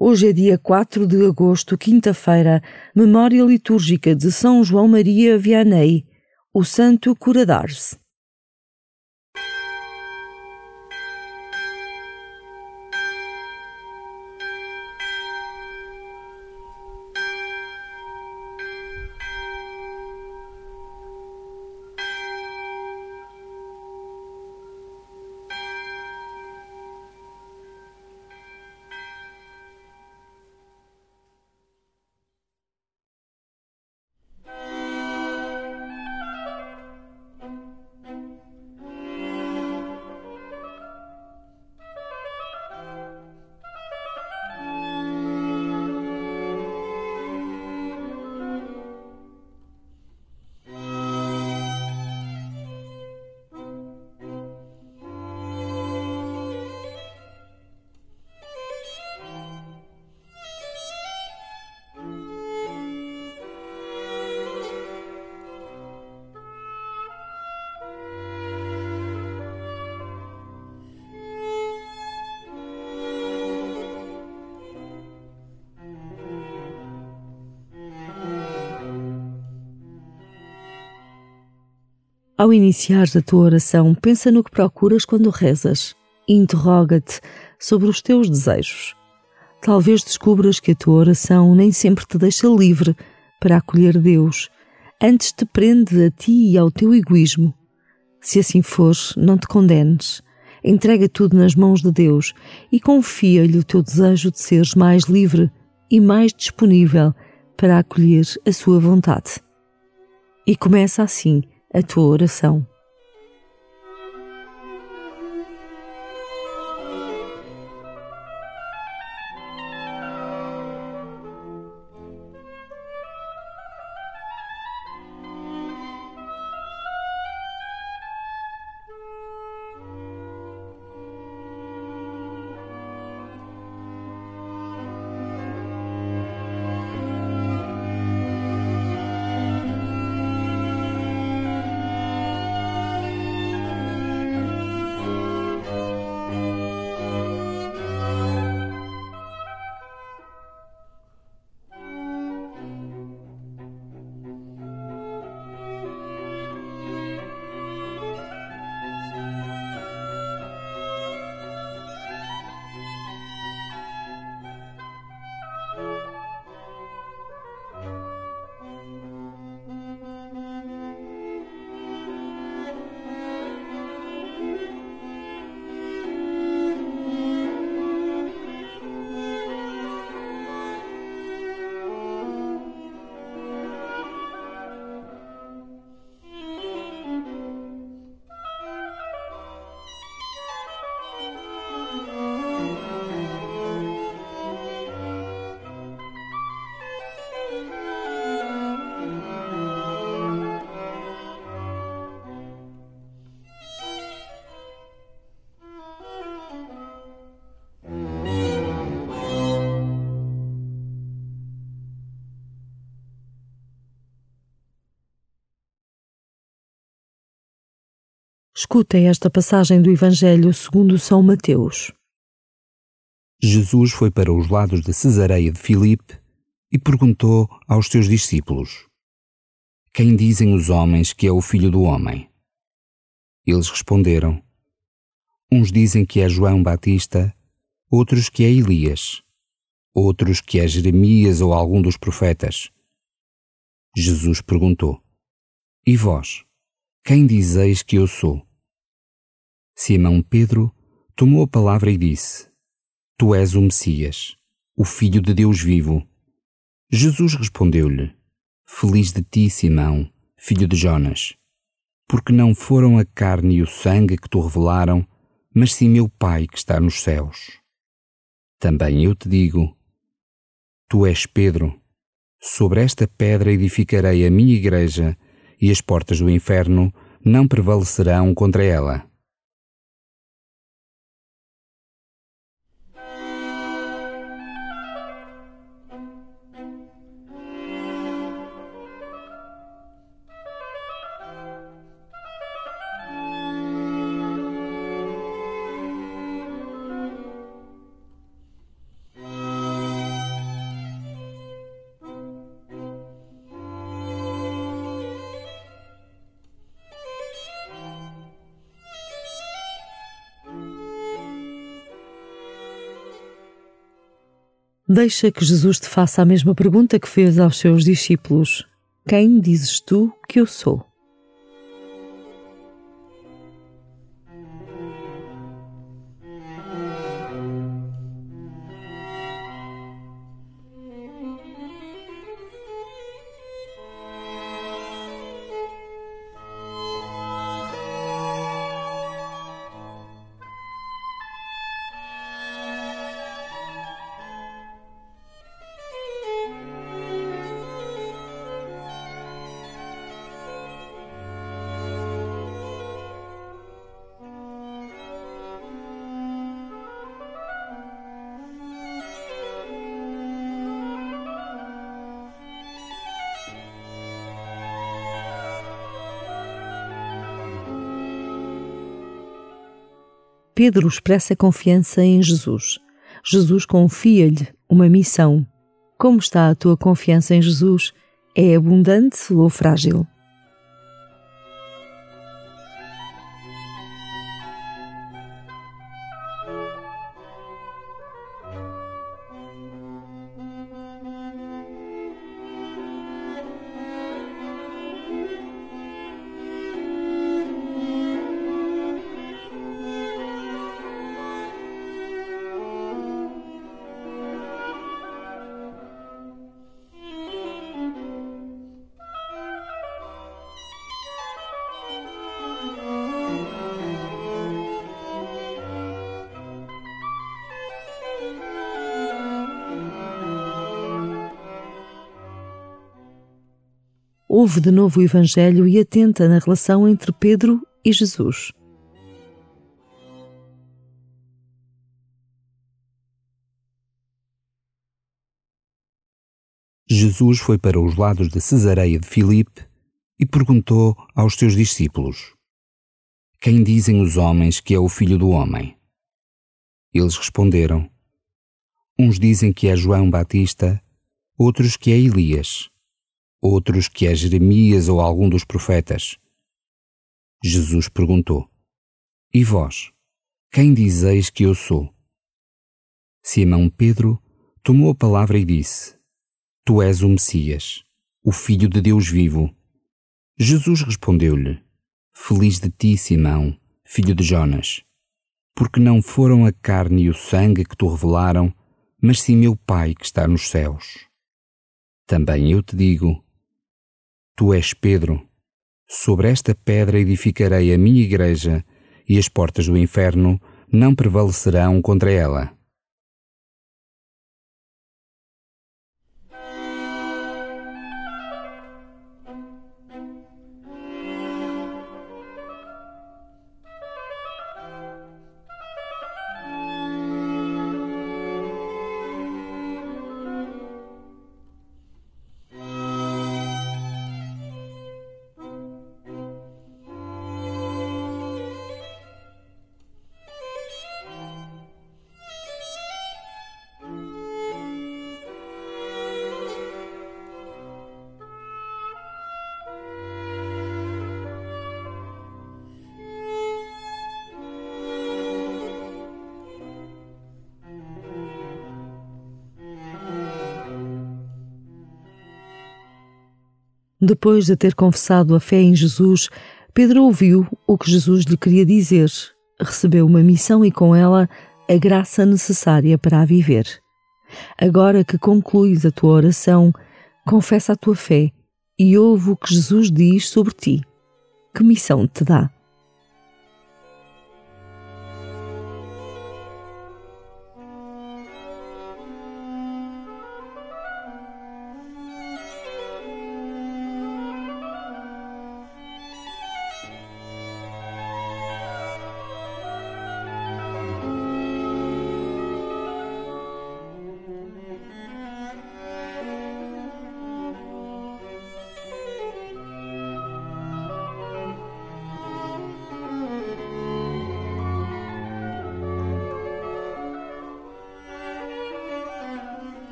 Hoje é dia 4 de agosto, quinta-feira, memória litúrgica de São João Maria Vianney, o Santo Cura d'Ars. Ao iniciares a tua oração, pensa no que procuras quando rezas. Interroga-te sobre os teus desejos. Talvez descubras que a tua oração nem sempre te deixa livre para acolher Deus, antes te prende a ti e ao teu egoísmo. Se assim for, não te condenes. Entrega tudo nas mãos de Deus e confia-lhe o teu desejo de seres mais livre e mais disponível para acolher a sua vontade. E começa assim a tua oração. Escutem esta passagem do Evangelho segundo São Mateus. Jesus foi para os lados de Cesareia de Filipe e perguntou aos seus discípulos: Quem dizem os homens que é o filho do homem? Eles responderam: Uns dizem que é João Batista, outros que é Elias, outros que é Jeremias ou algum dos profetas. Jesus perguntou: E vós, quem dizeis que eu sou? Simão Pedro tomou a palavra e disse: Tu és o Messias, o Filho de Deus vivo. Jesus respondeu-lhe: Feliz de ti, Simão, filho de Jonas, porque não foram a carne e o sangue que te revelaram, mas sim meu Pai que está nos céus. Também eu te digo: Tu és Pedro, sobre esta pedra edificarei a minha igreja, e as portas do inferno não prevalecerão contra ela. Deixa que Jesus te faça a mesma pergunta que fez aos seus discípulos: Quem dizes tu que eu sou? Pedro expressa confiança em Jesus. Jesus confia-lhe uma missão. Como está a tua confiança em Jesus? É abundante ou frágil? Ouve de novo o Evangelho e atenta na relação entre Pedro e Jesus. Jesus foi para os lados de Cesareia de Filipe e perguntou aos seus discípulos: Quem dizem os homens que é o filho do homem? Eles responderam: Uns dizem que é João Batista, outros que é Elias outros que é Jeremias ou algum dos profetas. Jesus perguntou: E vós, quem dizeis que eu sou? Simão Pedro tomou a palavra e disse: Tu és o Messias, o Filho de Deus vivo. Jesus respondeu-lhe: Feliz de ti, Simão, filho de Jonas, porque não foram a carne e o sangue que te revelaram, mas sim meu Pai que está nos céus. Também eu te digo: Tu és Pedro. Sobre esta pedra edificarei a minha igreja, e as portas do inferno não prevalecerão contra ela. Depois de ter confessado a fé em Jesus, Pedro ouviu o que Jesus lhe queria dizer, recebeu uma missão e com ela a graça necessária para a viver. Agora que concluis a tua oração, confessa a tua fé e ouve o que Jesus diz sobre ti. Que missão te dá?